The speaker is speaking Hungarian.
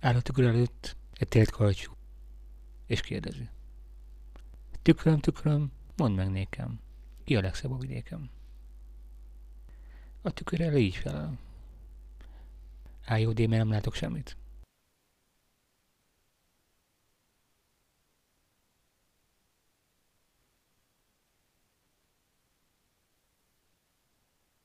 Áll a tükör előtt egy tért karcsú, és kérdezi. Tükröm, tükröm, mondd meg nékem, ki a legszebb a vidékem? A tükör elő így felel. Á, jó, de nem látok semmit.